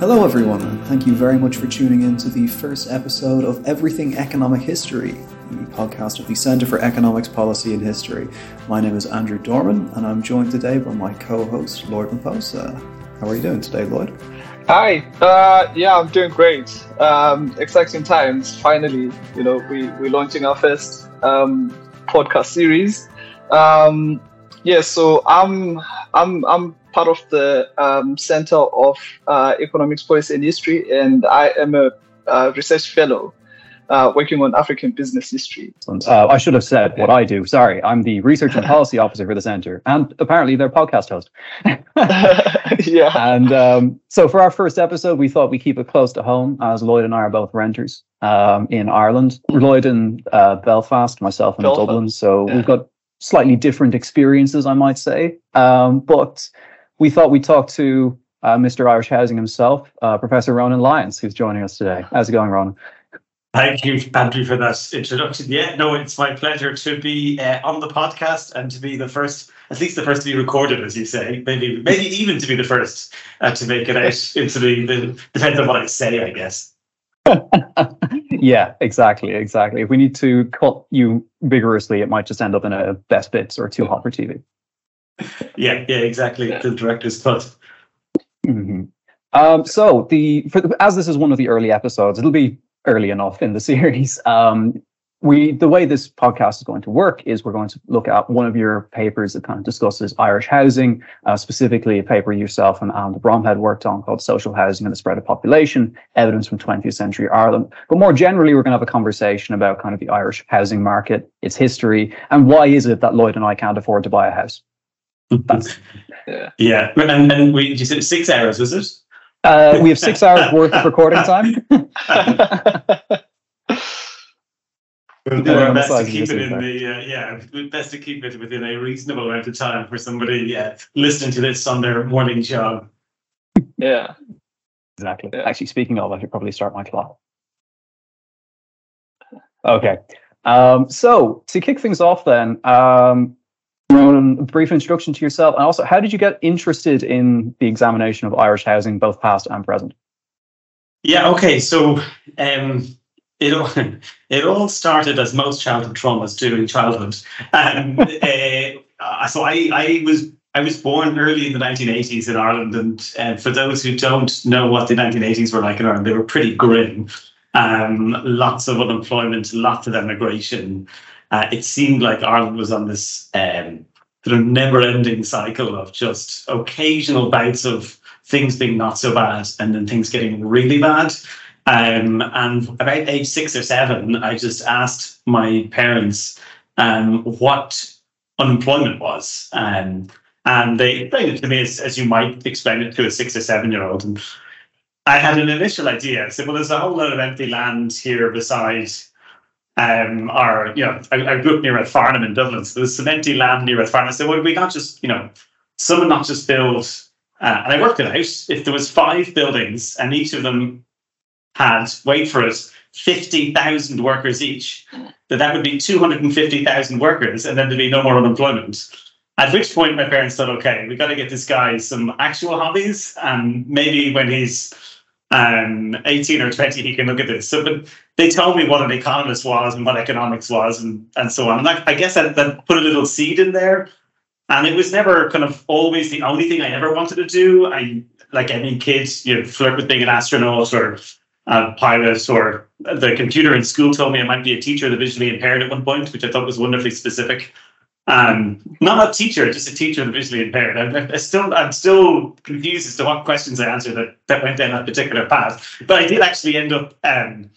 Hello, everyone, and thank you very much for tuning in to the first episode of Everything Economic History, the podcast of the Centre for Economics Policy and History. My name is Andrew Dorman, and I'm joined today by my co host, Lloyd Maposa. How are you doing today, Lloyd? Hi. Uh, yeah, I'm doing great. Um, exciting times. Finally, you know, we we're launching our first um, podcast series. Um, yeah, so I'm I'm I'm part of the um, Center of uh, Economics Policy and History, and I am a, a research fellow uh, working on African business history. Uh, I should have said what I do. Sorry, I'm the research and policy officer for the center, and apparently their podcast host. yeah. And um, so for our first episode, we thought we keep it close to home, as Lloyd and I are both renters um, in Ireland. Lloyd in uh, Belfast, myself in Belfast, Dublin. So yeah. we've got slightly different experiences, I might say. Um, but we thought we'd talk to uh, Mr. Irish Housing himself, uh, Professor Ronan Lyons, who's joining us today. How's it going, Ronan? Thank you, Andrew, for that introduction. Yeah, no, it's my pleasure to be uh, on the podcast and to be the first, at least the first to be recorded, as you say. Maybe, maybe even to be the first uh, to make it out into the, the depends on what I say, I guess. yeah, exactly, exactly. If we need to cut you vigorously, it might just end up in a best bits or too hot for TV. Yeah, yeah, exactly. The director's cut. hmm Um, so the for the, as this is one of the early episodes, it'll be early enough in the series. Um, we the way this podcast is going to work is we're going to look at one of your papers that kind of discusses Irish housing, uh, specifically a paper yourself and Alan Bromhead worked on called Social Housing and the Spread of Population: Evidence from 20th Century Ireland. But more generally, we're going to have a conversation about kind of the Irish housing market, its history, and why is it that Lloyd and I can't afford to buy a house. That's Yeah. Yeah, and, and we you said six hours, was it? Uh, we have six hours worth of recording time. We'll do our best to keep it in super. the uh, yeah, best to keep it within a reasonable amount of time for somebody yeah listening to this on their morning job. yeah. Exactly. Yeah. Actually, speaking of, I should probably start my clock. Okay. Um, so to kick things off, then, um, A brief introduction to yourself, and also, how did you get interested in the examination of Irish housing, both past and present? Yeah. Okay. So um, it all it all started as most childhood traumas do in childhood. Um, uh, so I I was I was born early in the 1980s in Ireland, and uh, for those who don't know what the 1980s were like in Ireland, they were pretty grim. Um, lots of unemployment, lots of emigration. Uh, it seemed like Ireland was on this um, sort of never-ending cycle of just occasional bouts of things being not so bad and then things getting really bad. Um, and about age six or seven, I just asked my parents um, what unemployment was. Um, and they explained it to me as, as you might explain it to a six or seven year old. And I had an initial idea. I said, well, there's a whole lot of empty land here beside um, our, you know, I, I grew up near Farnham in Dublin. So there's empty land near Farnham. I said, well, we not just, you know, someone not just build, uh, and I worked it out. If there was five buildings and each of them had, wait for it, 50,000 workers each, then that would be 250,000 workers and then there'd be no more unemployment. At which point my parents thought, okay, we got to get this guy some actual hobbies and maybe when he's um, 18 or 20, he can look at this. So, but they told me what an economist was and what economics was and, and so on. And I, I guess that, that put a little seed in there. And it was never kind of always the only thing I ever wanted to do. I, like any kid, you know, flirt with being an astronaut or a pilot or the computer in school told me I might be a teacher, of the visually impaired at one point, which I thought was wonderfully specific. Um, not a teacher, just a teacher, the visually impaired. I, I still, I'm still confused as to what questions I answered that, that went down that particular path. But I did actually end up um,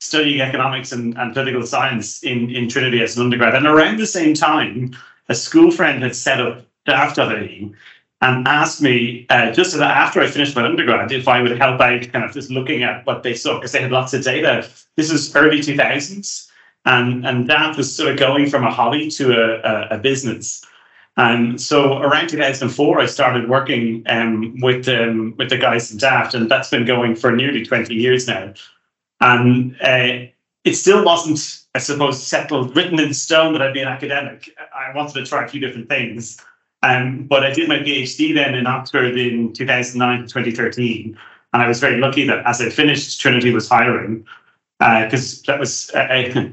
studying economics and, and political science in, in Trinity as an undergrad. And around the same time, a school friend had set up Daft.ie and asked me uh, just after I finished my undergrad if I would help out, kind of just looking at what they saw because they had lots of data. This is early 2000s, and and that was sort of going from a hobby to a, a, a business. And so around 2004, I started working um, with um, with the guys in Daft, and that's been going for nearly 20 years now. And uh, it still wasn't, I suppose, settled, written in stone that I'd be an academic. I wanted to try a few different things. Um, but I did my PhD then in Oxford in 2009 to 2013. And I was very lucky that as I finished, Trinity was hiring because uh, that was uh,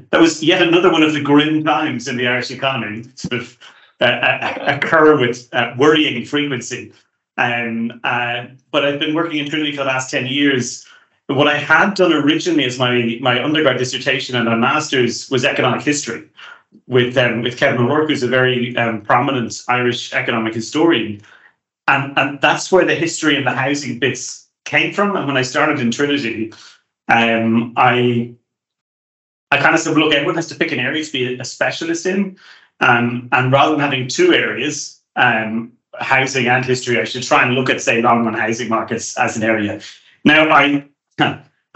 that was yet another one of the grim times in the Irish economy, sort of uh, occur with worrying frequency. Um, but I've been working in Trinity for the last ten years. What I had done originally as my my undergrad dissertation and my master's was economic history with um, with Kevin O'Rourke, who's a very um, prominent Irish economic historian, and and that's where the history and the housing bits came from. And when I started in Trinity, um, I I kind of said, look, everyone has to pick an area to be a specialist in, um, and rather than having two areas, um, housing and history, I should try and look at say long-run housing markets as an area. Now, I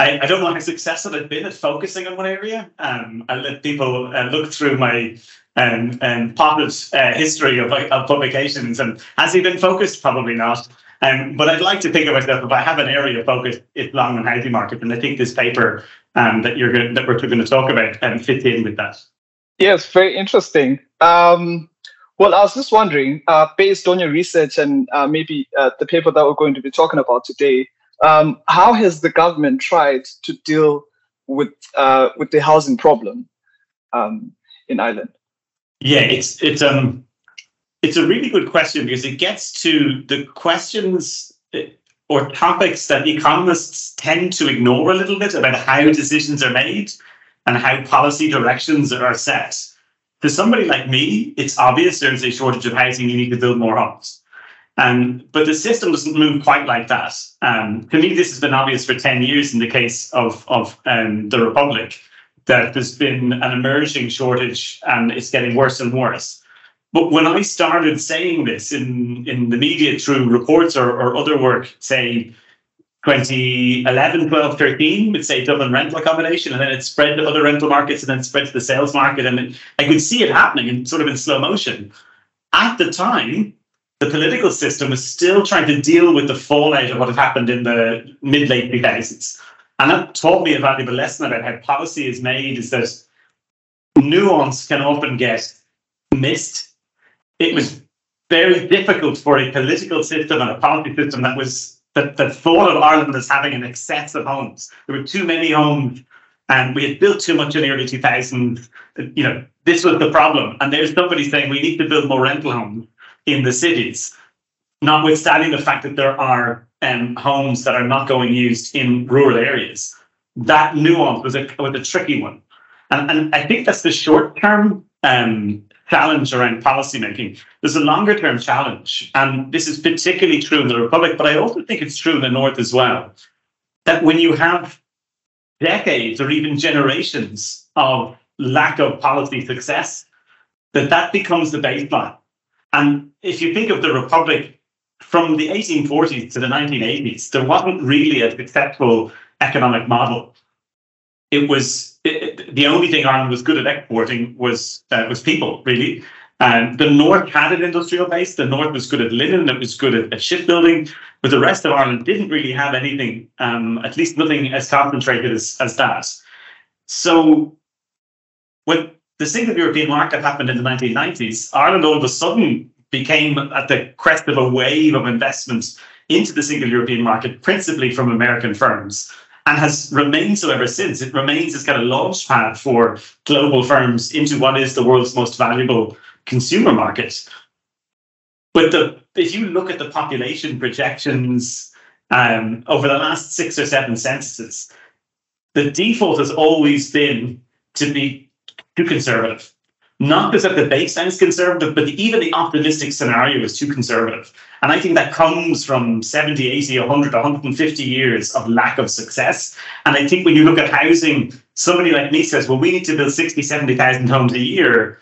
I, don't know how successful I've been at focusing on one area. Um, I let people uh, look through my um, um, potted uh, history of, of, publications, and has he been focused? Probably not. Um, but I'd like to think of myself if I have an area of focus, it's long on housing market, and I think this paper um, that you're going, that we're going to talk about um, fits in with that. Yes, very interesting. Um, well, I was just wondering, uh, based on your research and uh, maybe uh, the paper that we're going to be talking about today, um, how has the government tried to deal with uh, with the housing problem um, in Ireland? Yeah, it's it's um it's a really good question because it gets to the questions eh, or topics that economists tend to ignore a little bit about how decisions are made and how policy directions are set. For somebody like me, it's obvious there's a shortage of housing, you need to build more homes. Um, but the system doesn't move quite like that. Um, to me, this has been obvious for 10 years in the case of, of um, the Republic, that there's been an emerging shortage and it's getting worse and worse. But when I started saying this in, in the media through reports or, or other work, say 2011, 12, 13, with say Dublin rental accommodation, and then it spread to other rental markets and then spread to the sales market. And it, I could see it happening in sort of in slow motion. At the time, the political system was still trying to deal with the fallout of what had happened in the mid late 2000s. And that taught me a valuable lesson about how policy is made is that nuance can often get missed. It was very difficult for a political system and a policy system that was that, that thought of Ireland as having an excess of homes. There were too many homes and we had built too much in the early 2000s. You know, this was the problem. And there's somebody saying we need to build more rental homes in the cities, notwithstanding the fact that there are um, homes that are not going used in rural areas. That nuance was a, was a tricky one. And, and I think that's the short term um, challenge around policymaking. There's a longer term challenge, and this is particularly true in the Republic, but I also think it's true in the North as well. That when you have decades or even generations of lack of policy success, that that becomes the baseline. And if you think of the Republic from the 1840s to the 1980s, there wasn't really a successful economic model. It was the only thing Ireland was good at exporting was uh, was people, really. And the North had an industrial base. The North was good at linen. It was good at, at shipbuilding. But the rest of Ireland didn't really have anything, um, at least nothing as concentrated as, as that. So when the single European market happened in the 1990s. Ireland all of a sudden became at the crest of a wave of investments into the single European market, principally from American firms, and has remained so ever since. It remains as kind of launch pad for global firms into what is the world's most valuable consumer market. But the, if you look at the population projections um, over the last six or seven censuses, the default has always been to be too conservative. Not just that the baseline is conservative, but even the optimistic scenario is too conservative. And I think that comes from 70, 80, 100, 150 years of lack of success. And I think when you look at housing, somebody like me says, well, we need to build 60, 70,000 homes a year.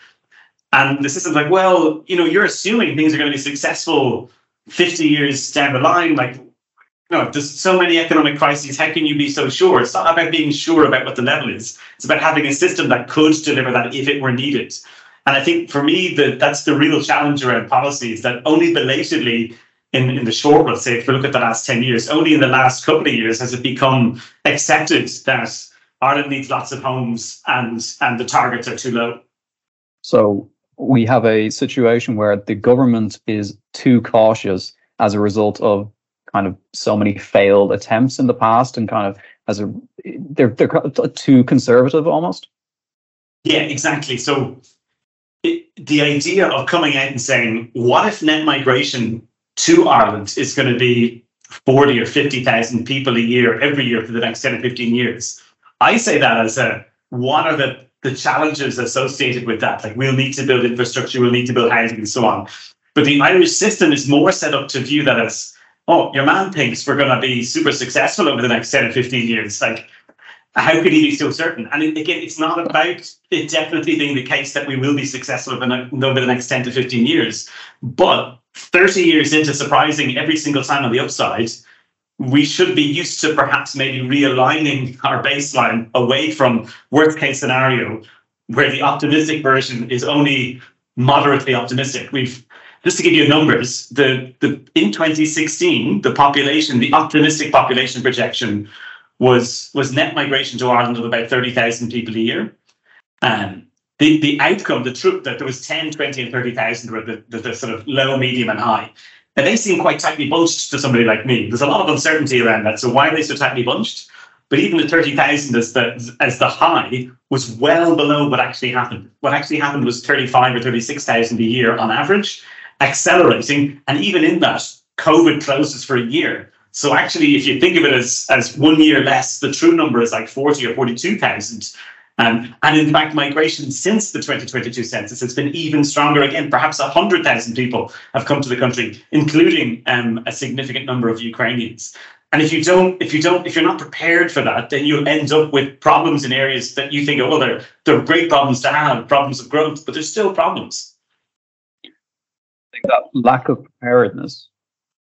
And the system's like, well, you know, you're assuming things are going to be successful 50 years down the line. Like, no, there's so many economic crises. How can you be so sure? It's not about being sure about what the level is. It's about having a system that could deliver that if it were needed. And I think for me, the, that's the real challenge around policy is that only belatedly in, in the short run, say if we look at the last 10 years, only in the last couple of years has it become accepted that Ireland needs lots of homes and, and the targets are too low. So we have a situation where the government is too cautious as a result of kind of so many failed attempts in the past and kind of as a they're they're too conservative almost. Yeah, exactly. So it, the idea of coming out and saying, what if net migration to Ireland is going to be 40 or 50,000 people a year every year for the next 10 or 15 years? I say that as a what are the, the challenges associated with that? Like we'll need to build infrastructure, we'll need to build housing and so on. But the Irish system is more set up to view that as, oh, your man thinks we're going to be super successful over the next 10 or 15 years. Like how could he be so certain? And again, it's not about it definitely being the case that we will be successful over the next 10 to 15 years. But 30 years into surprising every single time on the upside, we should be used to perhaps maybe realigning our baseline away from worst case scenario, where the optimistic version is only moderately optimistic. We've just to give you numbers, the, the in 2016, the population, the optimistic population projection was was net migration to Ireland of about 30,000 people a year. Um, the, the outcome, the truth that there was 10, 20, and 30,000 were the, the, the, sort of low, medium, and high. And they seem quite tightly bunched to somebody like me. There's a lot of uncertainty around that. So why are they so tightly bunched? But even the 30,000 as the, as the high was well below what actually happened. What actually happened was 35 or 36,000 a year on average, accelerating. And even in that, COVID closes for a year. So actually, if you think of it as, as one year less, the true number is like 40 or 42,000. Um, and in fact, migration since the 2022 census has been even stronger again. Perhaps 100,000 people have come to the country, including um, a significant number of Ukrainians. And if you don't, if you don't, if you're not prepared for that, then you'll end up with problems in areas that you think, oh, well, they're, they're great problems to have, problems of growth, but there's still problems. Think that lack of preparedness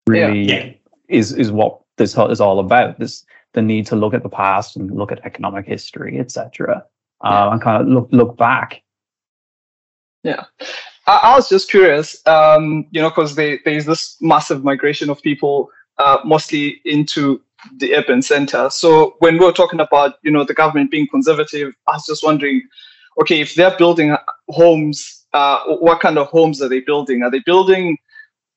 really yeah. Is is what this is all about. This the need to look at the past and look at economic history, etc., yeah. and kind of look look back. Yeah, I, I was just curious, um, you know, because there is this massive migration of people, uh, mostly into the urban center. So when we are talking about, you know, the government being conservative, I was just wondering, okay, if they're building homes, uh, what kind of homes are they building? Are they building,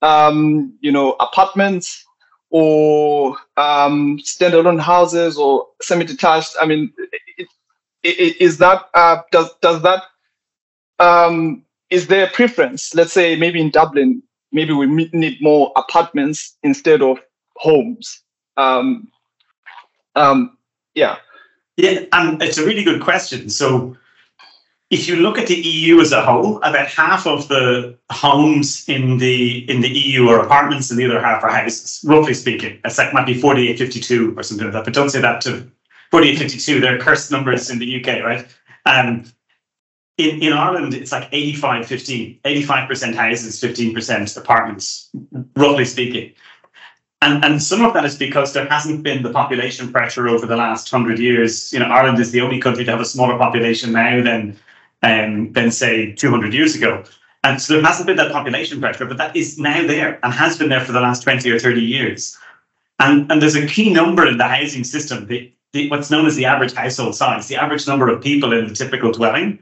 um, you know, apartments? or um, standalone houses or semi-detached. I mean, is that uh, does does that um, is there a preference? Let's say maybe in Dublin, maybe we need more apartments instead of homes. Um, um, yeah. Yeah, and it's a really good question. So if you look at the EU as a whole, about half of the homes in the in the EU are apartments, and the other half are houses. Roughly speaking, it's like might be forty eight fifty two or something like that. But don't say that to forty eight fifty two. They're cursed numbers in the UK, right? Um, in, in Ireland, it's like 85 15, 85% houses, 15% apartments, roughly speaking. And, and some of that is because there hasn't been the population pressure over the last hundred years. You know, Ireland is the only country to have a smaller population now than um, than say 200 years ago. And so there hasn't been that population pressure, but that is now there and has been there for the last 20 or 30 years. And, and there's a key number in the housing system, the, the, what's known as the average household size, the average number of people in the typical dwelling.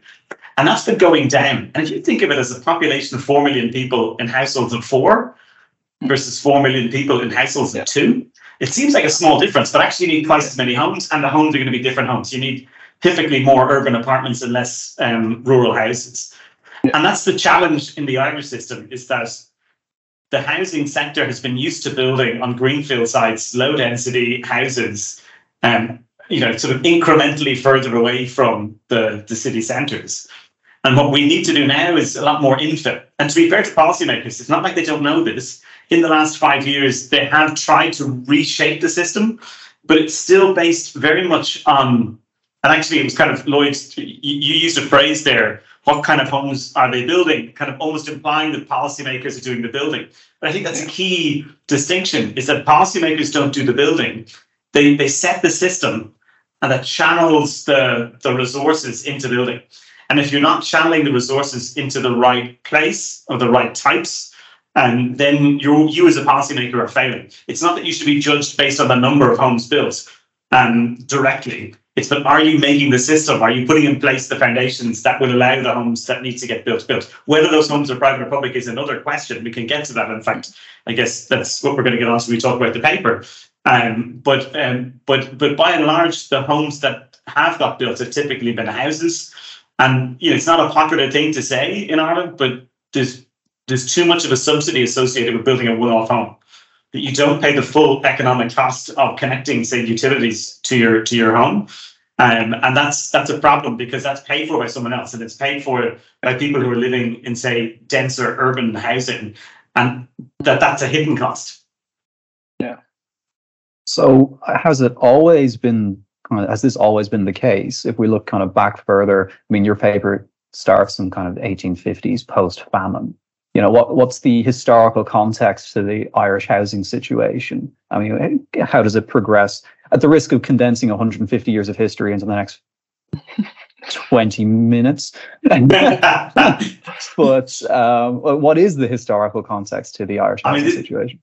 And that's been going down. And if you think of it as a population of 4 million people in households of four versus 4 million people in households of two, it seems like a small difference, but actually you need twice as many homes, and the homes are going to be different homes. You need typically more urban apartments and less um, rural houses. Yeah. And that's the challenge in the Irish system is that the housing sector has been used to building on greenfield sites, low density houses, um, you know, sort of incrementally further away from the, the city centres. And what we need to do now is a lot more infill. And to be fair to policymakers, it's not like they don't know this. In the last five years, they have tried to reshape the system, but it's still based very much on and actually, it was kind of Lloyd. You used a phrase there. What kind of homes are they building? Kind of almost implying that policymakers are doing the building. But I think that's a key distinction: is that policymakers don't do the building. They they set the system, and that channels the the resources into building. And if you're not channeling the resources into the right place or the right types, and then you you as a policymaker are failing. It's not that you should be judged based on the number of homes built um, directly It's but are you making the system? Are you putting in place the foundations that will allow the homes that need to get built built? Whether those homes are private or public is another question. We can get to that. In fact, I guess that's what we're going to get on when we talk about the paper. Um, but um, but but by and large, the homes that have got built have typically been houses, and you know it's not a popular thing to say in Ireland, but there's there's too much of a subsidy associated with building a one-off home that you don't pay the full economic cost of connecting, say, utilities to your to your home. Um, and that's that's a problem because that's paid for by someone else, and it's paid for by people who are living in, say, denser urban housing, and that that's a hidden cost. Yeah. So has it always been? Has this always been the case? If we look kind of back further, I mean, your paper starts in kind of 1850s post famine you know what what's the historical context to the Irish housing situation? I mean, how does it progress? At the risk of condensing 150 years of history into the next 20 minutes, but um, what is the historical context to the Irish housing I mean, situation?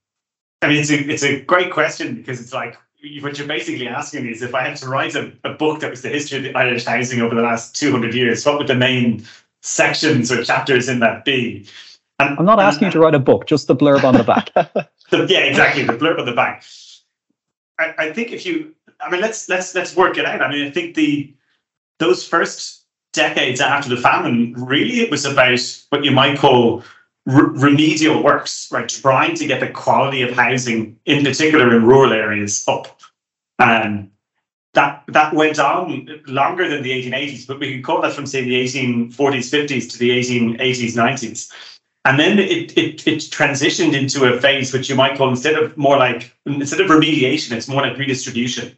I mean, it's a it's a great question because it's like what you're basically asking is if I had to write a, a book that was the history of the Irish housing over the last 200 years, what would the main sections or chapters in that be? And, I'm not asking and, you to write a book, just the blurb on the back. the, yeah, exactly, the blurb on the back. I, I think if you, I mean, let's let's let's work it out. I mean, I think the those first decades after the famine, really, it was about what you might call remedial works, right? Trying to get the quality of housing, in particular in rural areas, up. And that that went on longer than the 1880s, but we can call that from say the 1840s, 50s to the 1880s, 90s. And then it, it it transitioned into a phase which you might call instead of more like instead of remediation, it's more like redistribution.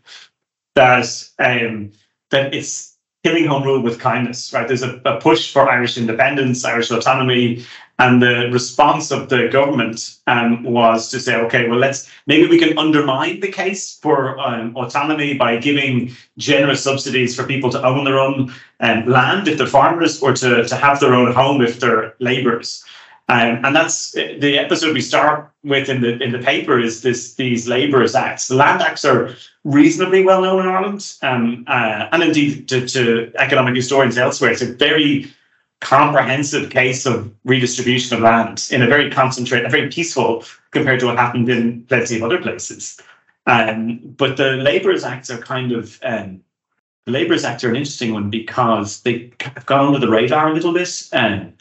That um that it's killing home rule with kindness, right? There's a, a push for Irish independence, Irish autonomy, and the response of the government um, was to say, okay, well, let's maybe we can undermine the case for um, autonomy by giving generous subsidies for people to own their own um, land if they're farmers or to, to have their own home if they're laborers. Um, and that's the episode we start with in the in the paper is this these labourers acts. The land acts are reasonably well known in Ireland, um, uh, and indeed to, to, economic historians elsewhere. It's a very comprehensive case of redistribution of land in a very concentrated, very peaceful compared to what happened in plenty of other places. Um, but the Labourers Acts are kind of um, the Labourers Acts are an interesting one because they have gone under the radar a little bit. Um,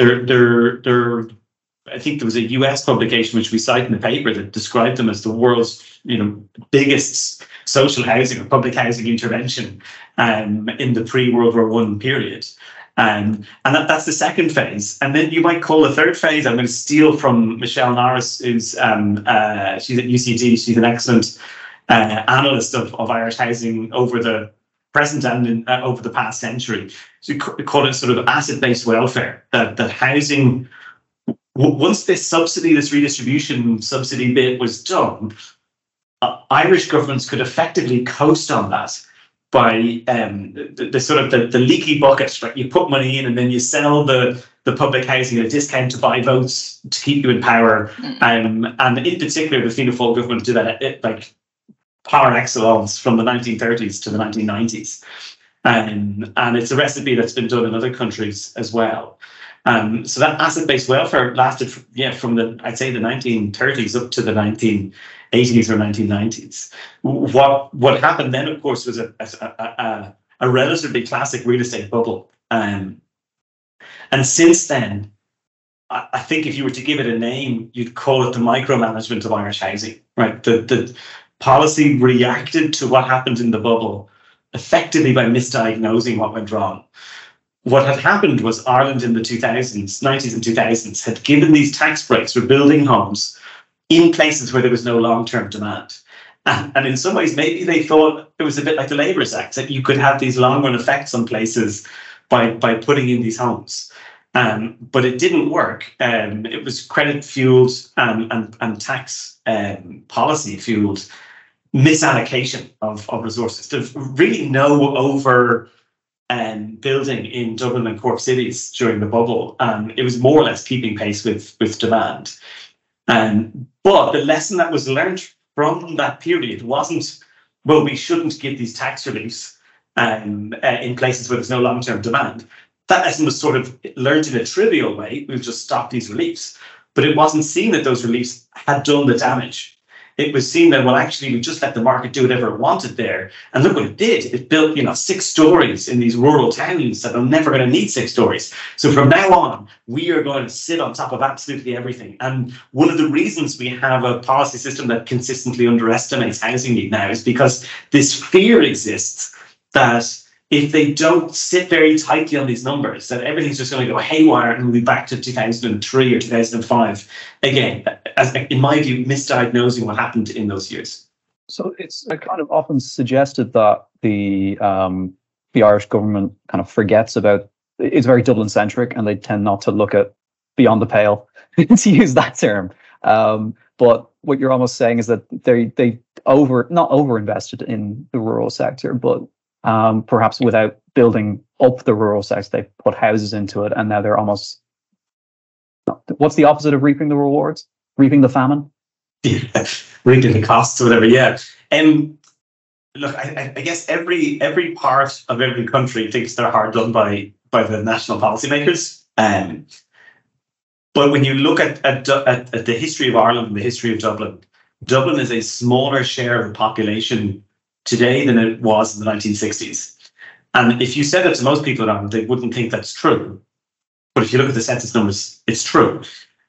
they're they're they're I think there was a US publication which we cite in the paper that described them as the world's you know biggest social housing or public housing intervention um, in the pre-World War One period. Um, and that, that's the second phase. And then you might call the third phase, I'm going to steal from Michelle Norris, who's um, uh, she's at UCD. She's an excellent uh, analyst of, of Irish housing over the present and in, uh, over the past century. So we call it sort of asset-based welfare. That that housing, w- once this subsidy, this redistribution subsidy bit was done, uh, Irish governments could effectively coast on that by um, the, the, sort of the, the leaky bucket. Right, you put money in and then you sell the the public housing at a discount to buy votes to keep you in power. Mm. Um, and in particular, the Fianna Fáil government did that it, like par excellence from the 1930s to the 1990s. Um, and it's a recipe that's been done in other countries as well. Um, so that asset-based welfare lasted, yeah, from the I'd say the 1930s up to the 1980s or 1990s. What what happened then, of course, was a a, a, a relatively classic real estate bubble. Um, and since then, I, I think if you were to give it a name, you'd call it the micromanagement of Irish housing, right? The the policy reacted to what happened in the bubble effectively by misdiagnosing what went wrong. What had happened was Ireland in the 2000s, 90s and 2000s had given these tax breaks for building homes in places where there was no long-term demand. And, and in some ways, maybe they thought it was a bit like the Labourers Act, that you could have these long-run effects on places by, by putting in these homes. Um, but it didn't work. Um, it was credit fueled um, and, and tax um, policy fueled misallocation of, of resources. There's really no over um, building in Dublin and Cork cities during the bubble. Um, it was more or less keeping pace with, with demand. Um, but the lesson that was learned from that period wasn't, well, we shouldn't give these tax reliefs. um, uh, in places where there's no long term demand. That lesson was sort of learned in a trivial way. We've just stopped these reliefs. But it wasn't seen that those reliefs had done the damage it was seen that well actually we just let the market do whatever it wanted there. And look what it did. It built you know six stories in these rural towns that are never going to need six stories. So from now on we are going to sit on top of absolutely everything. And one of the reasons we have a policy system that consistently underestimates housing need now is because this fear exists that if they don't sit very tightly on these numbers, that everything's just going to go haywire and we'll be back to 2003 or 2005 again. As in my view, misdiagnosing what happened in those years. So it's kind of often suggested that the um, the Irish government kind of forgets about it's very Dublin centric, and they tend not to look at beyond the pale to use that term. Um, but what you're almost saying is that they they over not over invested in the rural sector, but um, perhaps without building up the rural sector, they put houses into it, and now they're almost. What's the opposite of reaping the rewards? Reaping the famine. Yeah, reaping the costs or whatever. Yeah. Um, look, I, I guess every every part of every country thinks they're hard done by by the national policymakers. Um, but when you look at, at, at, at the history of Ireland and the history of Dublin, Dublin is a smaller share of the population today than it was in the 1960s. And if you said that to most people in they wouldn't think that's true. But if you look at the census numbers, it's true.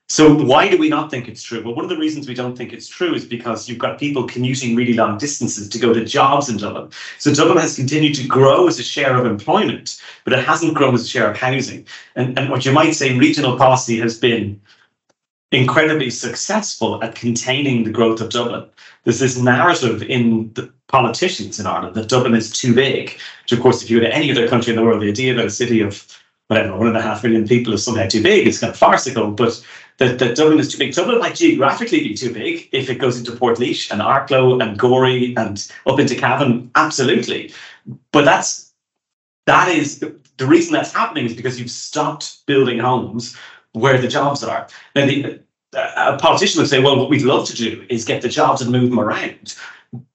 So why do we not think it's true? Well, one of the reasons we don't think it's true is because you've got people commuting really long distances to go to jobs in Dublin. So Dublin has continued to grow as a share of employment, but it hasn't grown as a share of housing. And, and what you might say regional policy has been incredibly successful at containing the growth of Dublin. There's this narrative in the politicians in Ireland that Dublin is too big. Which, of course, if you go to any other country in the world, the idea that a city of whatever one and a half million people is somehow too big is kind of farcical. But that, that Dublin is too big. Dublin might geographically be too big if it goes into Port Portlaoise and Arklow and Gorey and up into Cavan, absolutely. But that's that is the reason that's happening is because you've stopped building homes where the jobs are. Now, the, a politician would say, well, what we'd love to do is get the jobs and move them around.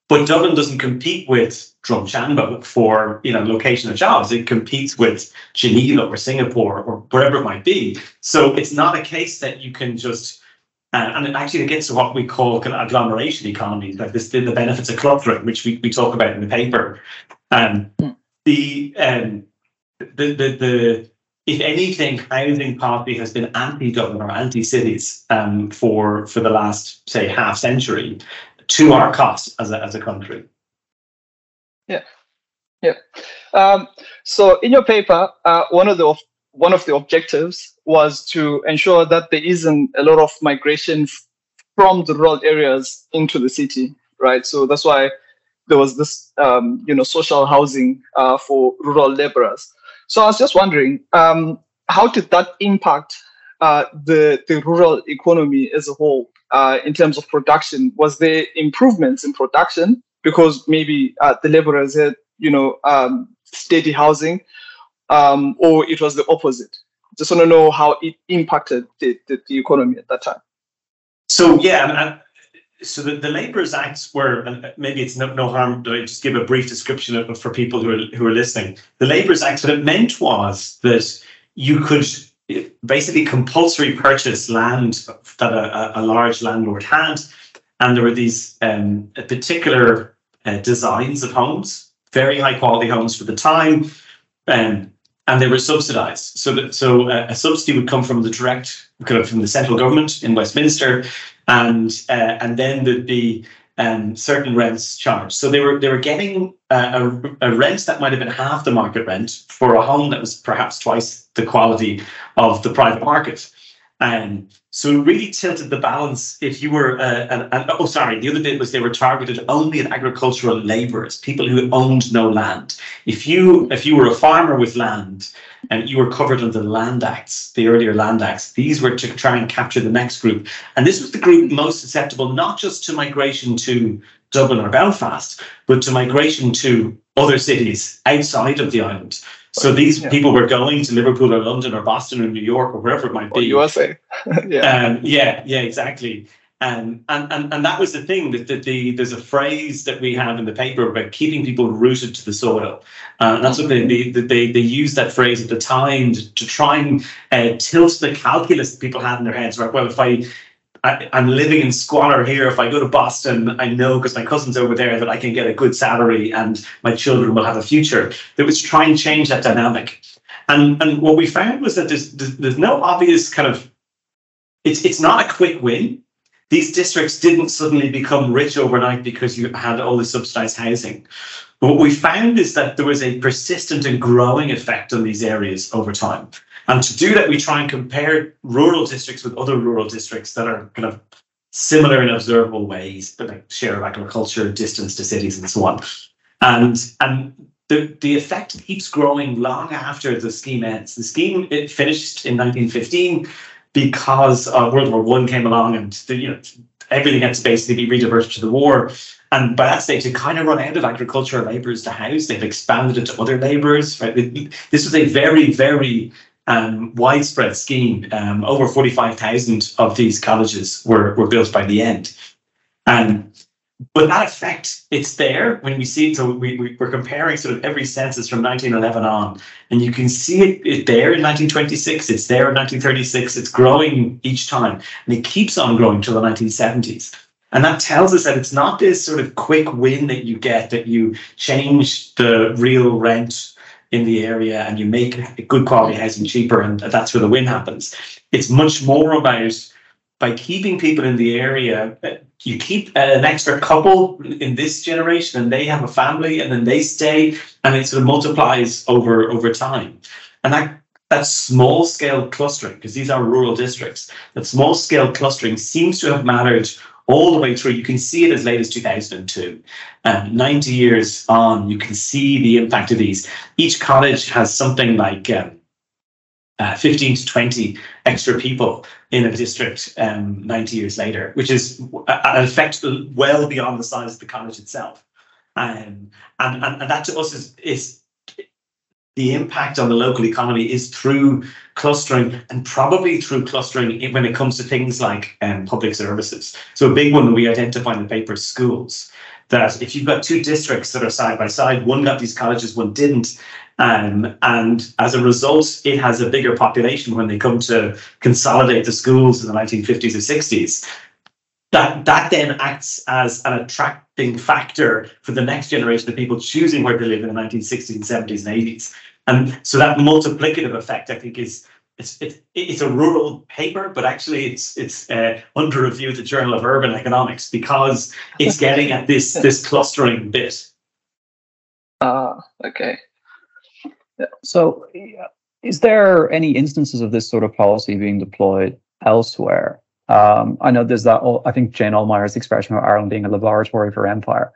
But Dublin doesn't compete with Drumshanbo for you know location of jobs. It competes with Geneva or Singapore or wherever it might be. So it's not a case that you can just uh, and it actually it gets to what we call agglomeration economies, like this the benefits of clustering, which we, we talk about in the paper. Um, mm. the, um, the the the if anything, housing policy has been anti-government or anti-cities um, for for the last say half century, to our cost as a as a country. Yeah, yeah. Um, so in your paper, uh, one of the one of the objectives was to ensure that there isn't a lot of migration from the rural areas into the city, right? So that's why there was this, um, you know, social housing uh, for rural laborers. So I was just wondering, um, how did that impact uh, the the rural economy as a whole uh, in terms of production? Was there improvements in production because maybe uh, the laborers had you know um, steady housing, um, or it was the opposite? Just want to know how it impacted the, the, the economy at that time. So yeah, so the, the Labourers Acts were, and maybe it's no, no harm to just give a brief description of, for people who are who are listening. The Labourers Acts, what it meant was that you could basically compulsory purchase land that a, a large landlord had, and there were these um, particular uh, designs of homes, very high quality homes for the time, um, and they were subsidised. So that so a, a subsidy would come from the direct, kind of from the central government in Westminster, and uh, and then there'd be um, certain rents charged. So they were they were getting a, a, rent that might have been half the market rent for a home that was perhaps twice the quality of the private market. Um, so it really tilted the balance. If you were, uh, an, an, oh, sorry, the other bit was they were targeted only at agricultural labourers, people who owned no land. If you if you were a farmer with land and you were covered under the Land Acts, the earlier Land Acts, these were to try and capture the next group. And this was the group most susceptible, not just to migration to Dublin or Belfast, but to migration to other cities outside of the island. So these yeah. people were going to Liverpool or London or Boston or New York or wherever it might be. Or USA. yeah. Um, yeah, yeah, exactly. Um, and, and and that was the thing that, that the there's a phrase that we have in the paper about keeping people rooted to the soil. Uh, and that's what they, they they they used that phrase at the time to, to try and uh, tilt the calculus that people had in their heads. Right, well, if I I, am living in squalor here. If I go to Boston, I know because my cousin's over there that I can get a good salary and my children will have a future. That was trying to change that dynamic. And and what we found was that there's, there's no obvious kind of it's it's not a quick win. These districts didn't suddenly become rich overnight because you had all the subsidized housing. What we found is that there was a persistent and growing effect on these areas over time. And to do that, we try and compare rural districts with other rural districts that are kind of similar in observable ways, like share of agriculture, distance to cities, and so on. And and the, the effect keeps growing long after the scheme ends. The scheme it finished in 1915 because uh, World War One came along and the, you know everything had to basically be rediverted to the war. And by that stage, they kind of run out of agricultural labourers to house. They've expanded it to other labourers. Right? This was a very, very um, widespread scheme. Um, over 45,000 of these colleges were, were built by the end. And but that effect, it's there when we see it. So we, we, are comparing sort of every census from 1911 on, and you can see it, it there in 1926, it's there in 1936, it's growing each time, and it keeps on growing till the 1970s. And that tells us that it's not this sort of quick win that you get, that you change the real rent in the area and you make good quality housing cheaper, and that's where the win happens. It's much more about by keeping people in the area, uh, you keep uh, an extra couple in this generation and they have a family and then they stay and it sort of multiplies over over time. And that that small scale clustering, because these are rural districts, that small scale clustering seems to have mattered all the way through. You can see it as late as 2002. Um, 90 years on, you can see the impact of these. Each college has something like um, uh, 15 to 20 extra people in a district um, 90 years later, which is an effect well beyond the size of the college itself. Um, and, and, and that to us is, is the impact on the local economy is through clustering and probably through clustering when it comes to things like um, public services. So a big one we identify in the paper is schools. That if you've got two districts that are side by side, one got these colleges, one didn't, um, and as a result, it has a bigger population when they come to consolidate the schools in the 1950s or 60s. That, that then acts as an attracting factor for the next generation of people choosing where to live in the 1960s and 70s and 80s. And so that multiplicative effect, I think, is it's it, it's a rural paper, but actually it's it's uh, under review the Journal of Urban Economics because it's getting at this this clustering bit. Ah, okay. So, is there any instances of this sort of policy being deployed elsewhere? Um, I know there's that. I think Jane Ohlmeyer's expression of Ireland being a laboratory for empire.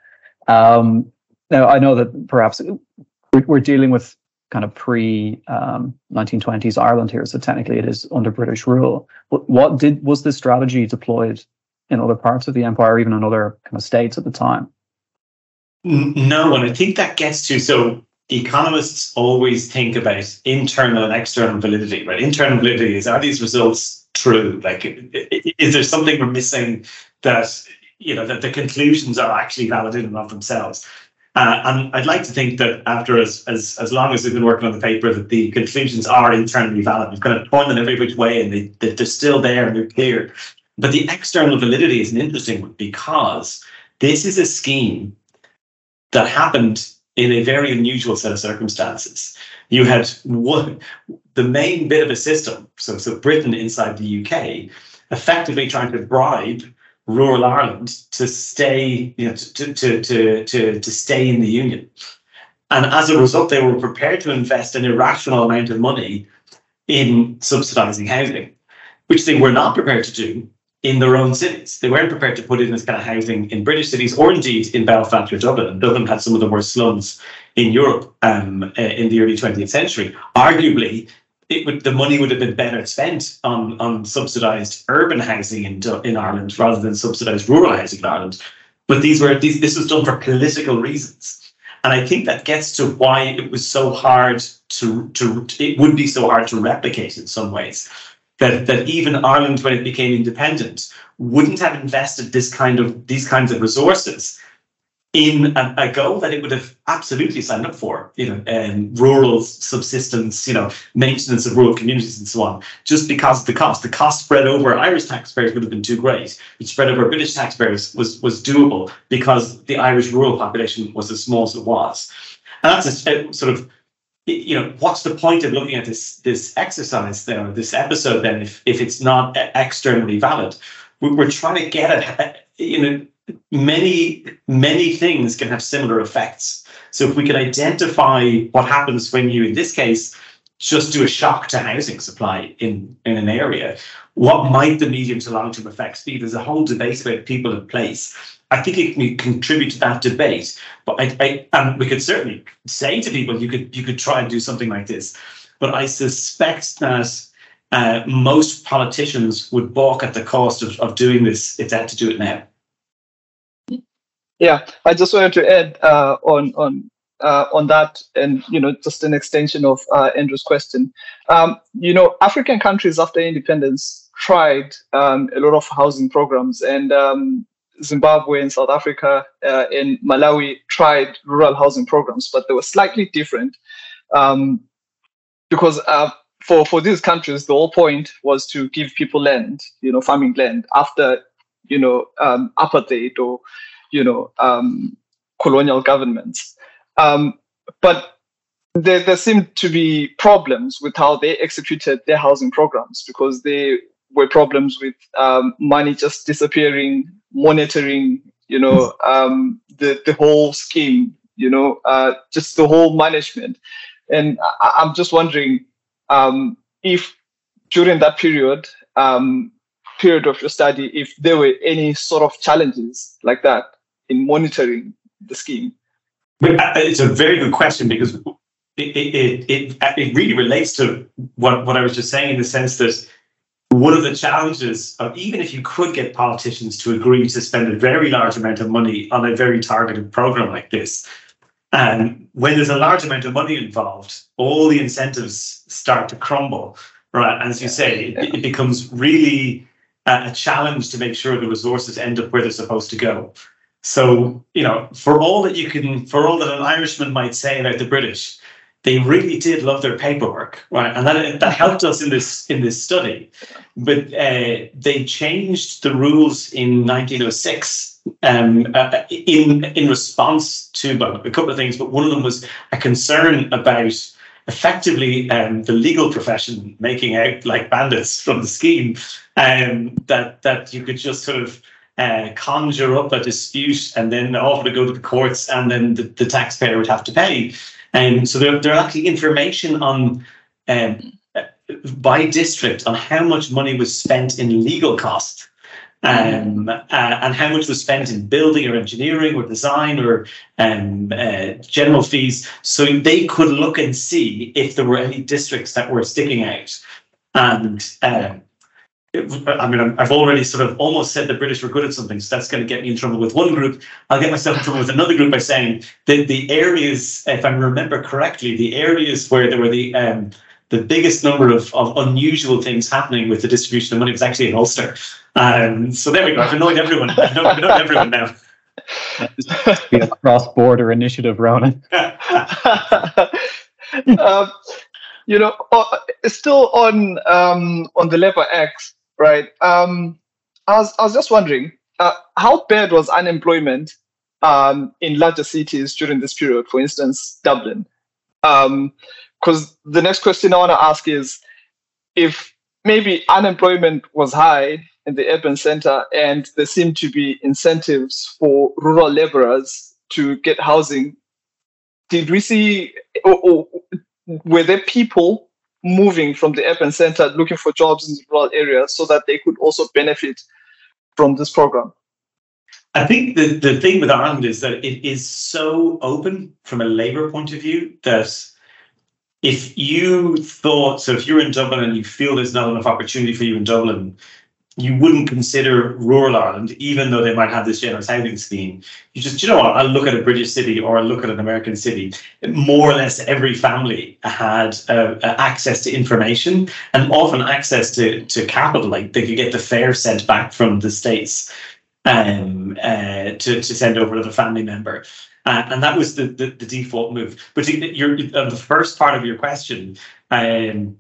Um, now, I know that perhaps we're dealing with kind of pre um, 1920s Ireland here, so technically it is under British rule. But what did was this strategy deployed in other parts of the empire, even in other kind of states at the time? No, and I think that gets to so economists always think about internal and external validity, right? Internal validity is are these results true? Like, is there something we're missing that you know that the conclusions are actually valid in and of themselves? Uh, and I'd like to think that after as, as as long as we've been working on the paper, that the conclusions are internally valid. We've kind of torn them every which way, and they, they're still there and they're clear. But the external validity is an interesting one because this is a scheme that happened in a very unusual set of circumstances. You had one, the main bit of a system, so, so Britain inside the UK, effectively trying to bribe rural Ireland to stay, you know, to, to, to, to, to stay in the Union. And as a result, they were prepared to invest an irrational amount of money in subsidizing housing, which they were not prepared to do in their own cities. They weren't prepared to put it in this kind of housing in British cities or indeed in Belfast or Dublin. Dublin had some of the worst slums in Europe um, uh, in the early 20th century. Arguably, it would the money would have been better spent on on subsidised urban housing in in Ireland rather than subsidised rural housing in Ireland. But these were these, this was done for political reasons, and I think that gets to why it was so hard to to it would be so hard to replicate in some ways that, that even Ireland, when it became independent, wouldn't have invested this kind of these kinds of resources in a, a, goal that it would have absolutely signed up for, you know, um, rural subsistence, you know, maintenance of rural communities and so on, just because of the cost. The cost spread over Irish taxpayers would have been too great. It spread over British taxpayers was was doable because the Irish rural population was as small as it was. And that's a, a sort of you know what's the point of looking at this this exercise there this episode then if, if it's not externally valid? We're trying to get at you know many many things can have similar effects. So if we can identify what happens when you in this case just do a shock to housing supply in in an area what might the medium to long term effects be? There's a whole debate about people in place I think it can contribute to that debate. But I, I and we could certainly say to people, you could you could try and do something like this. But I suspect that uh, most politicians would balk at the cost of, of doing this if they had to do it now. Yeah, I just wanted to add uh, on on uh, on that, and you know, just an extension of uh, Andrew's question. Um, you know, African countries after independence tried um, a lot of housing programs, and um, Zimbabwe and South Africa uh, and Malawi tried rural housing programs, but they were slightly different um, because uh, for for these countries, the whole point was to give people land, you know, farming land after you know um, apartheid or you know, um, colonial governments. Um, but there, there seemed to be problems with how they executed their housing programs because there were problems with um, money just disappearing, monitoring, you know, um, the, the whole scheme, you know, uh, just the whole management. And I, am just wondering um, if during that period, um, period of your study, if there were any sort of challenges like that in monitoring the scheme? Uh, it's a very good question because it, it, it, it really relates to what, what I was just saying in the sense that one of the challenges of even if you could get politicians to agree to spend a very large amount of money on a very targeted program like this, and when there's a large amount of money involved, all the incentives start to crumble. Right. As you say, it, it becomes really a challenge to make sure the resources end up where they're supposed to go. So, you know, for all that you can, for all that an Irishman might say about the British, they really did love their paperwork, right? And that that helped us in this in this study. But uh, they changed the rules in 1906 um, uh, in in response to well, a couple of things. But one of them was a concern about effectively um, the legal profession making out like bandits from the scheme, um, that that you could just sort of uh, conjure up a dispute and then offer to go to the courts and then the, the taxpayer would have to pay. And um, so there, there are actually information on um, by district on how much money was spent in legal costs um, uh, and how much was spent in building or engineering or design or um, uh, general fees. So they could look and see if there were any districts that were sticking out. And um, I mean, I've already sort of almost said the British were good at something, so that's going to get me in trouble with one group. I'll get myself in trouble with another group by saying that the areas, if I remember correctly, the areas where there were the um, the biggest number of, of unusual things happening with the distribution of money was actually in Ulster. Um, so there we go. I've annoyed everyone. I've annoyed, I've annoyed everyone now. be a cross-border initiative, Ronan. um, you know, uh, still on um, on the Labour Acts, right? Um, I was I was just wondering, uh, how bad was unemployment um, in larger cities during this period? For instance, Dublin. Because um, the next question I want to ask is, if maybe unemployment was high in the urban center and there seemed to be incentives for rural laborers to get housing did we see or, or, were there people moving from the urban center looking for jobs in the rural areas so that they could also benefit from this program? I think the, the thing with Ireland is that it is so open from a labour point of view that if you thought, so if you're in Dublin and you feel there's not enough opportunity for you in Dublin, you wouldn't consider rural Ireland, even though they might have this generous housing scheme. You just, you know what, I'll look at a British city or I'll look at an American city. More or less every family had uh, access to information and often access to, to capital. Like they could get the fare sent back from the States um, uh, to, to send over to the family member. Uh, and that was the, the, the default move. But your, uh, the first part of your question, um,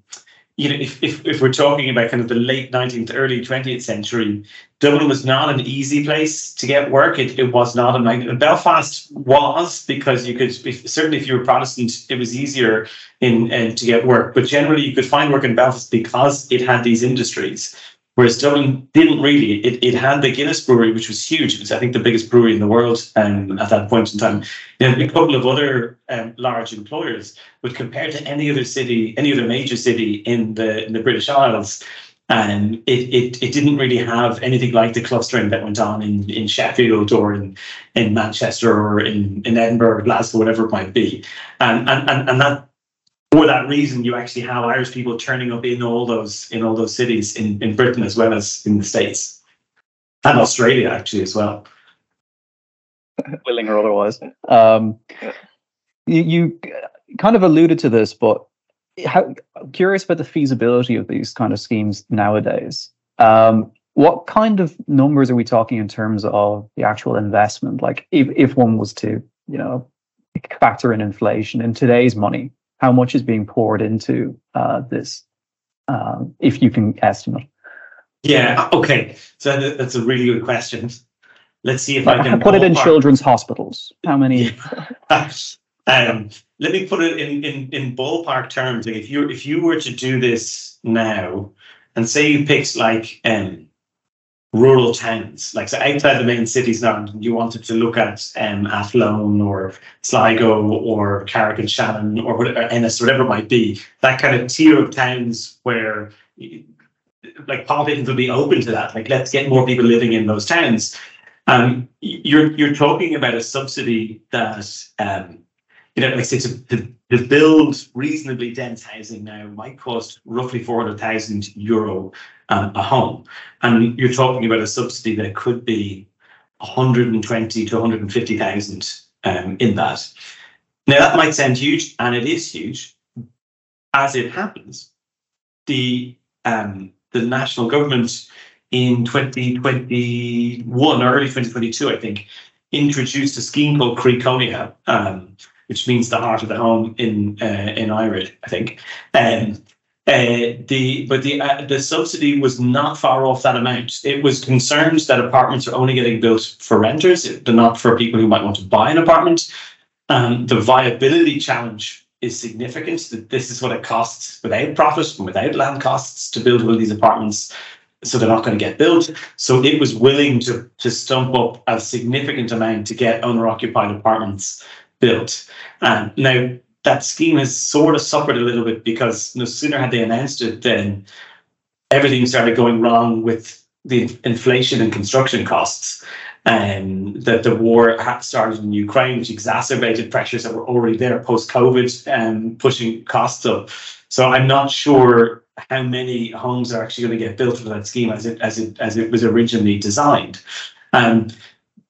you know, if, if, if we're talking about kind of the late 19th, early 20th century, Dublin was not an easy place to get work. It, it was not a Belfast was because you could if, certainly if you were Protestant, it was easier in uh, to get work. But generally, you could find work in Belfast because it had these industries. Whereas Dublin didn't really. It, it had the Guinness brewery, which was huge. It was, I think, the biggest brewery in the world um, at that point in time. Know, a couple of other um, large employers, but compared to any other city, any other major city in the in the British Isles, and um, it, it, it didn't really have anything like the clustering that went on in, in Sheffield or in, in Manchester or in, in Edinburgh or Glasgow, whatever it might be. And, and, and, and that for that reason, you actually have Irish people turning up in all those in all those cities in, in Britain as well as in the States and Australia actually as well. Willing or otherwise. Um, you, you kind of alluded to this, but how, I'm curious about the feasibility of these kind of schemes nowadays. Um, what kind of numbers are we talking in terms of the actual investment? Like, if, if one was to, you know, factor in inflation in today's money, how much is being poured into uh, this, um, if you can estimate? Yeah. Okay. So that's a really good question. Let's see if I can put it in children's hospitals. How many? um, let me put it in, in, in ballpark terms. Like if you if you were to do this now, and say you picked like um, rural towns, like so outside the main cities now, and you wanted to look at um, Athlone or Sligo or Carrick-on-Shannon or whatever, Ennis, whatever it might be, that kind of tier of towns where like politicians will be open to that. Like, let's get more people living in those towns. Um, you're you're talking about a subsidy that um, you know, like to, to, to build reasonably dense housing now might cost roughly 400,000 euro um, a home. And you're talking about a subsidy that could be 120 to 150,000 um, in that. Now, that might sound huge, and it is huge. As it happens, the um, the national government in 2021 or early 2022, I think, introduced a scheme called Cónaithe, um, which means the heart of the home in uh, in Irish, I think. Um, uh, the but the uh, the subsidy was not far off that amount. It was concerned that apartments are only getting built for renters, not for people who might want to buy an apartment. Um, the viability challenge is significant. That this is what it costs without profit and without land costs to build of these apartments. So they're not going to get built. So it was willing to to stump up a significant amount to get owner occupied apartments built. Um, now, that scheme has sort of suffered a little bit because no sooner had they announced it, than everything started going wrong with the inflation and construction costs. And um, that the war had started in Ukraine, which exacerbated pressures that were already there post COVID and um, pushing costs up. So I'm not sure how many homes are actually going to get built for that scheme as it as it as it was originally designed. Um,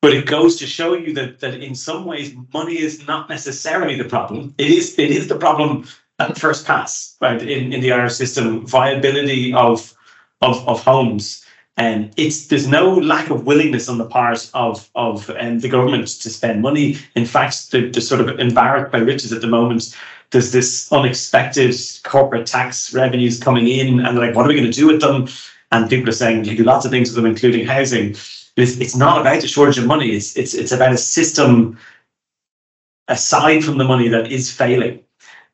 but it goes to show you that that in some ways money is not necessarily the problem. It is it is the problem at first pass, right? In in the Irish system, viability of of of homes. And it's there's no lack of willingness on the part of of um, the government to spend money. In fact, they're, they're sort of embarrassed by riches at the moment. There's this unexpected corporate tax revenues coming in, and like, what are we going to do with them? And people are saying you do lots of things with them, including housing it's, it's not about a shortage of money. It's, it's, it's about a system aside from the money that is failing.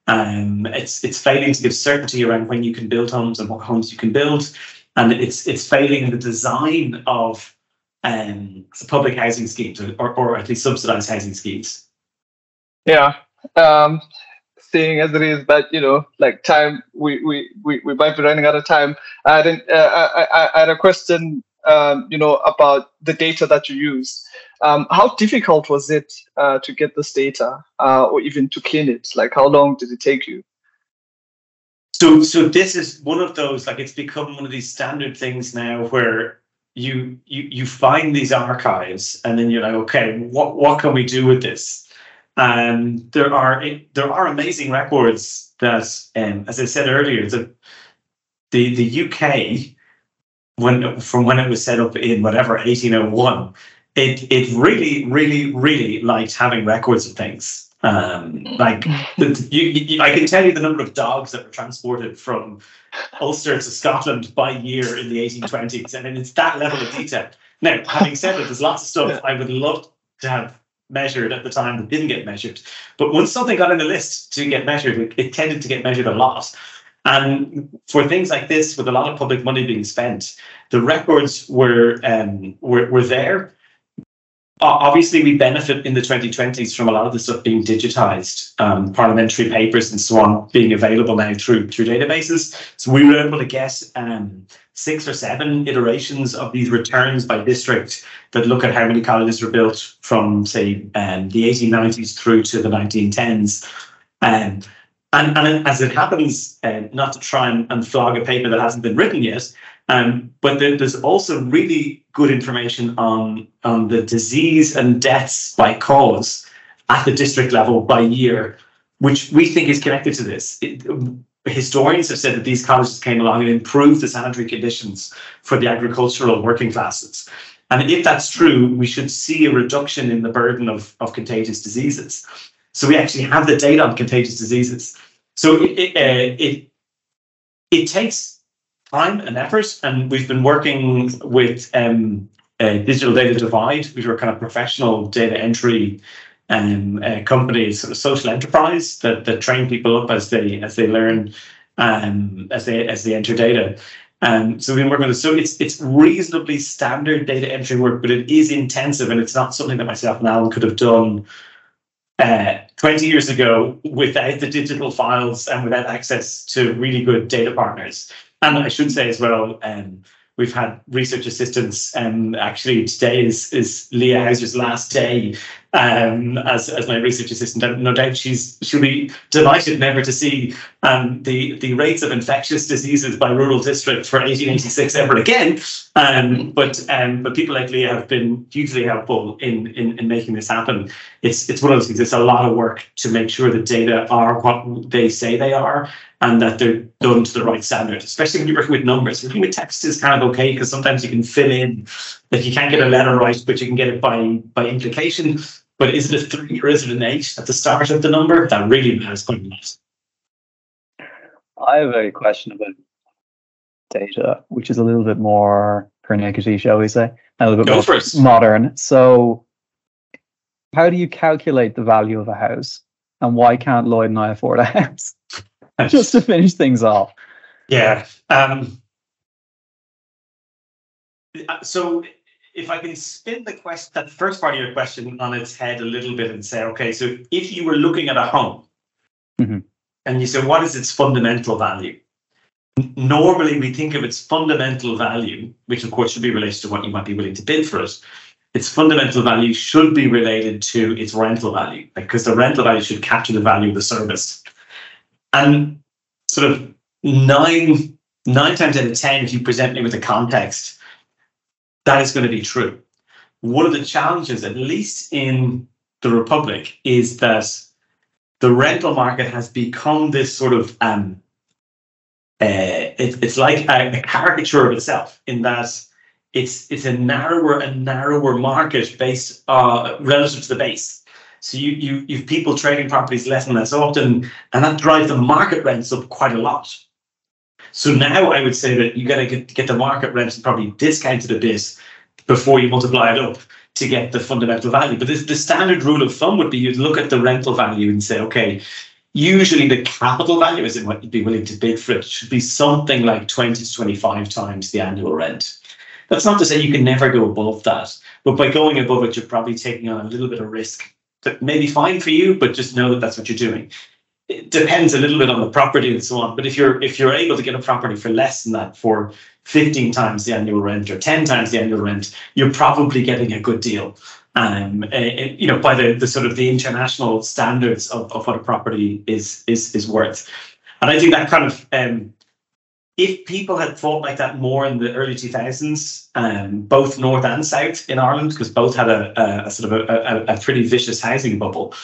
Um, it's, it's failing to give certainty around when you can build homes and what homes you can build. And it's, it's failing in the design of um, public housing schemes or, or at least subsidized housing schemes. Yeah. Um, seeing as it is but you know like time we we we, we might be running out of time i didn't uh, I, I, I had a question um, you know, about the data that you use. Um, how difficult was it uh, to get this data uh, or even to clean it? Like, how long did it take you? So, so this is one of those like it's become one of these standard things now where you you you find these archives and then you're like, okay, what what can we do with this? And there are there are amazing records that, um, as I said earlier, the the the UK when from when it was set up in whatever 1801, it it really really really liked having records of things um, like the, you, you, I can tell you the number of dogs that were transported from Ulster to Scotland by year in the 1820s, and it's that level of detail. Now, having said that, there's lots of stuff I would love to have measured at the time that didn't get measured. But once something got in the list to get measured, it, it tended to get measured a lot. And for things like this, with a lot of public money being spent, the records were um, were, were there. Obviously we benefit in the 2020s from a lot of the stuff being digitized um, parliamentary papers and so on being available now through through databases. So we were able to get um, six or seven iterations of these returns by district. That look at how many colleges were built from say um, the 1890s through to the 1910s um, and, and as it happens, uh, not to try and, and flog a paper that hasn't been written yet, um, but there, there's also really good information on, on the disease and deaths by cause at the district level by year, which we think is connected to this. It, historians have said that these colleges came along and improved the sanitary conditions for the agricultural working classes. And if that's true, we should see a reduction in the burden of, of contagious diseases. So we actually have the data on contagious diseases. So it, it, uh, it, it takes time and effort. And we've been working with um, Digital Data Divide, which are kind of professional data entry um, uh, companies, sort of social enterprise that, that train people up as they as they learn um, as they as they enter data. Um, so we've been working with so it's it's reasonably standard data entry work, but it is intensive and it's not something that myself and Alan could have done uh, 20 years ago without the digital files and without access to really good data partners. And I should say as well, um, we've had research assistants. Um, actually, today is is Leah Hauser's last day um, as as my research assistant. No doubt she's she'll be delighted never to see um, the the rates of infectious diseases by rural district for 1886 ever again. Um, but um, but people like Leah have been hugely helpful in, in in making this happen. It's it's one of those things. It's a lot of work to make sure the data are what they say they are and that they're done to the right standard, especially when you're working with numbers. Working with text is kind of okay because sometimes you can fill in that you can't get a letter right, but you can get it by by implication. But is it a three or is it an eight at the start of the number? That really matters quite a lot. I have a question about data, which is a little bit more pernickety, shall we say, a little bit Go more modern. So, how do you calculate the value of a house, and why can't Lloyd and I afford a house? just to finish things off. Yeah. Um, so if I can spin the question, that first part of your question on its head a little bit and say, okay, so if you were looking at a home mm-hmm. and you say, what is its fundamental value? Normally, we think of its fundamental value, which of course should be related to what you might be willing to bid for it. Its fundamental value should be related to its rental value, because the rental value should capture the value of the service. And sort of nine nine times out of ten, if you present me with a context, that is going to be true. One of the challenges, at least in the Republic, is that the rental market has become this sort of um, uh, it, it's like a, a, caricature of itself in that it's it's a narrower and narrower market based uh, relative to the base. So you you you've people trading properties less and less often, and that drives the market rents up quite a lot. So now I would say that you got to get, get the market rents probably discounted a bit before you multiply it up to get the fundamental value. But this, the standard rule of thumb would be you'd look at the rental value and say, okay, usually the capital value is what you'd be willing to bid for it should be something like 20 to 25 times the annual rent. That's not to say you can never go above that, but by going above it, you're probably taking on a little bit of risk that may be fine for you, but just know that that's what you're doing. It depends a little bit on the property and so on. But if you're if you're able to get a property for less than that for 15 times the annual rent or 10 times the annual rent, you're probably getting a good deal. Um, uh, you know, by the, the sort of the international standards of, of what a property is is is worth. And I think that kind of um, if people had thought like that more in the early 2000s, um, both North and South in Ireland, because both had a, a, a sort of a, a, pretty vicious housing bubble,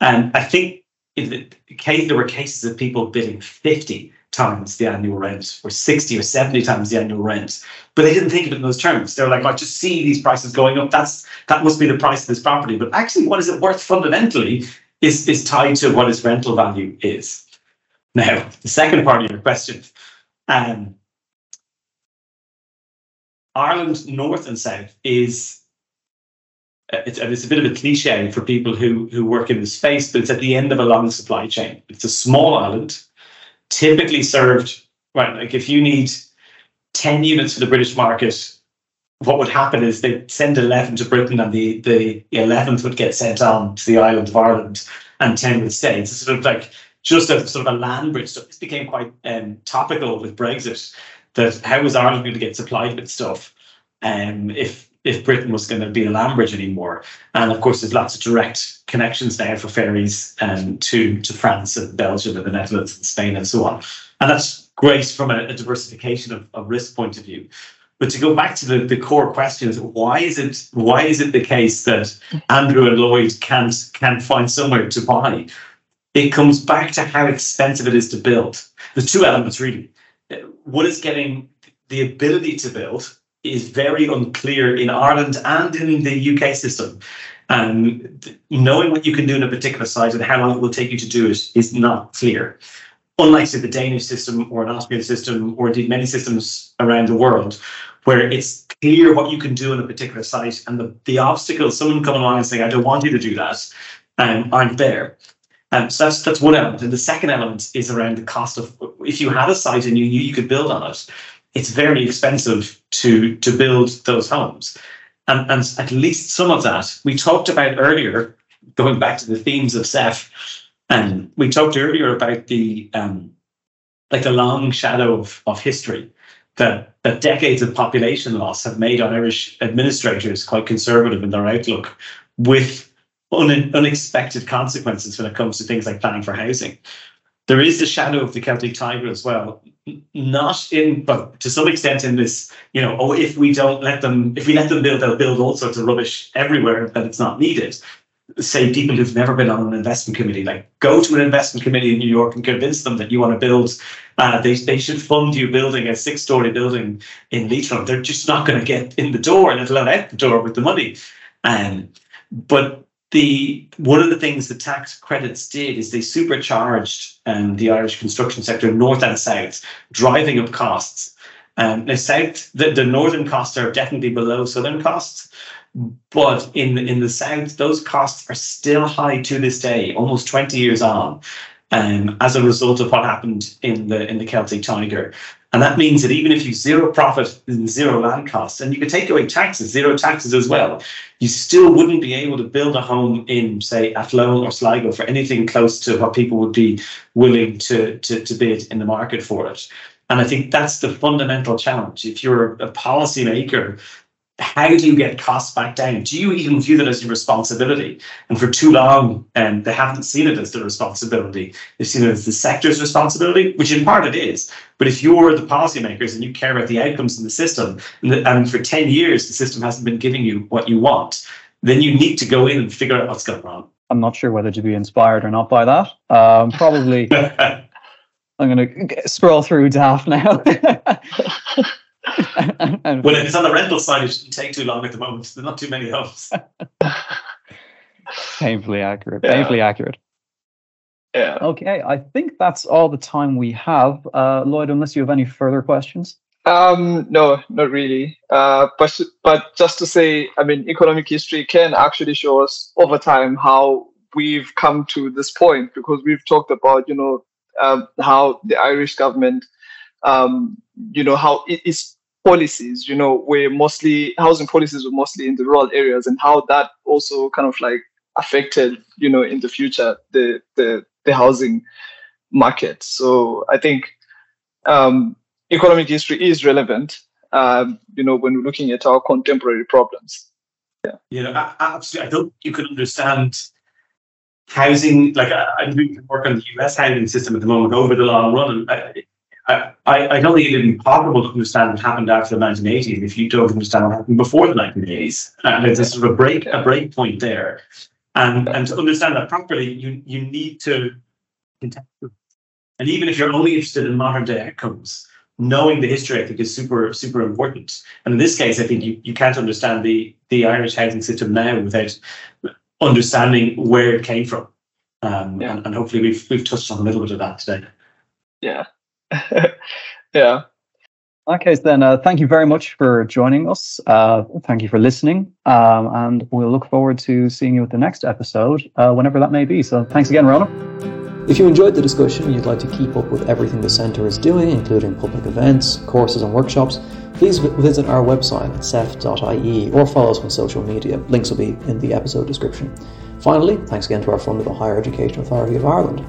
and um, I think in the case there were cases of people bidding 50 times the annual rent or 60 or 70 times the annual rent but they didn't think of it in those terms. They were like i just see these prices going up. That's that must be the price of this property. But actually what is it worth fundamentally is is tied to what its rental value is. Now the second part of your question um, Ireland North and South is it's, it's a bit of a cliche for people who who work in the space, but it's at the end of a long supply chain. It's a small island, typically served right. Like if you need ten units for the British market, what would happen is they'd send eleven to Britain, and the the eleventh would get sent on to the island of Ireland, and ten would stay. It's sort of like just a sort of a land bridge So This became quite um, topical with Brexit. That how was Ireland going to get supplied with stuff um, if if Britain was going to be a land bridge anymore? And of course, there's lots of direct connections now for ferries um, to to France and Belgium and the Netherlands and Spain and so on. And that's great from a, a diversification of, risk point of view. But to go back to the, the core question is why is it why is it the case that Andrew and Lloyd can't can't find somewhere to buy it comes back to how expensive it is to build. There's two elements really. What is getting the ability to build is very unclear in Ireland and in the UK system. And knowing what you can do in a particular site and how long it will take you to do it is not clear. Unlike say, the Danish system or an Austrian system, or indeed many systems around the world, where it's clear what you can do in a particular site and the, the obstacles, someone coming along and saying, I don't want you to do that, um, aren't there. Um, so that's that's one element. And the second element is around the cost of if you had a site and you knew you could build on it, it's very expensive to to build those homes. And, and at least some of that we talked about earlier, going back to the themes of Ceph, and we talked earlier about the um, like the long shadow of, of history that, that decades of population loss have made on Irish administrators quite conservative in their outlook with un- unexpected consequences when it comes to things like planning for housing. There is the shadow of the Celtic Tiger as well, not in, but to some extent in this, you know, oh, if we don't let them, if we let them build, they'll build all sorts of rubbish everywhere that it's not needed. Say people who've never been on an investment committee, like go to an investment committee in New York and convince them that you want to build. Uh, they they should fund you building a six story building in Leitrim. They're just not going to get in the door, and let alone out the door with the money. Um, but the one of the things the tax credits did is they supercharged um, the Irish construction sector north and south, driving up costs. Um, the south, the, the northern costs are definitely below southern costs, but in in the south, those costs are still high to this day, almost twenty years on, um, as a result of what happened in the in the Celtic Tiger. And that means that even if you zero profit and zero land costs, and you could take away taxes, zero taxes as well, you still wouldn't be able to build a home in, say, Athlone or Sligo for anything close to what people would be willing to, to, to bid in the market for it. And I think that's the fundamental challenge. If you're a policymaker how do you get costs back down? Do you even view that as your responsibility? And for too long, um, they haven't seen it as the responsibility. They've seen it as the sector's responsibility, which in part it is. But if you're the policymakers and you care about the outcomes in the system, and, the, and for 10 years the system hasn't been giving you what you want, then you need to go in and figure out what's going wrong. I'm not sure whether to be inspired or not by that. Um, probably. I'm going to scroll through Daft now. well, if it's on the rental side, it shouldn't take too long at the moment. There's not too many homes. painfully accurate. Yeah. Painfully accurate. Yeah. Okay, I think that's all the time we have. Uh, Lloyd, unless you have any further questions. Um, no, not really. Uh, but but just to say, I mean, economic history can actually show us over time how we've come to this point because we've talked about, you know, um, how the Irish government, um, you know, how it is policies, you know, were mostly housing policies were mostly in the rural areas, and how that also kind of like affected, you know, in the future the the the housing market. So I think um, economic history is relevant, um, you know, when we're looking at our contemporary problems. Yeah, you know, absolutely. I don't. You can understand housing, like I'm doing work on the US housing system at the moment over the long run. I, I, I don't think it is possible to understand what happened after the 1980s if you don't understand what happened before the 1980s. And there's a sort of a break, a break point there. And, and to understand that properly, you, you need to contextualize. And even if you're only interested in modern day outcomes, knowing the history, I think, is super, super important. And in this case, I think you, you can't understand the, the Irish housing system now without understanding where it came from. Um, yeah. and, and, hopefully we've we've touched on a little bit of that today. Yeah. yeah. In that case, then, uh, thank you very much for joining us. Uh, thank you for listening. Um, and we'll look forward to seeing you at the next episode, uh, whenever that may be. So thanks again, Ronan. If you enjoyed the discussion and you'd like to keep up with everything the Centre is doing, including public events, courses, and workshops, please visit our website at ceph.ie or follow us on social media. Links will be in the episode description. Finally, thanks again to our funder, the Higher Education Authority of Ireland.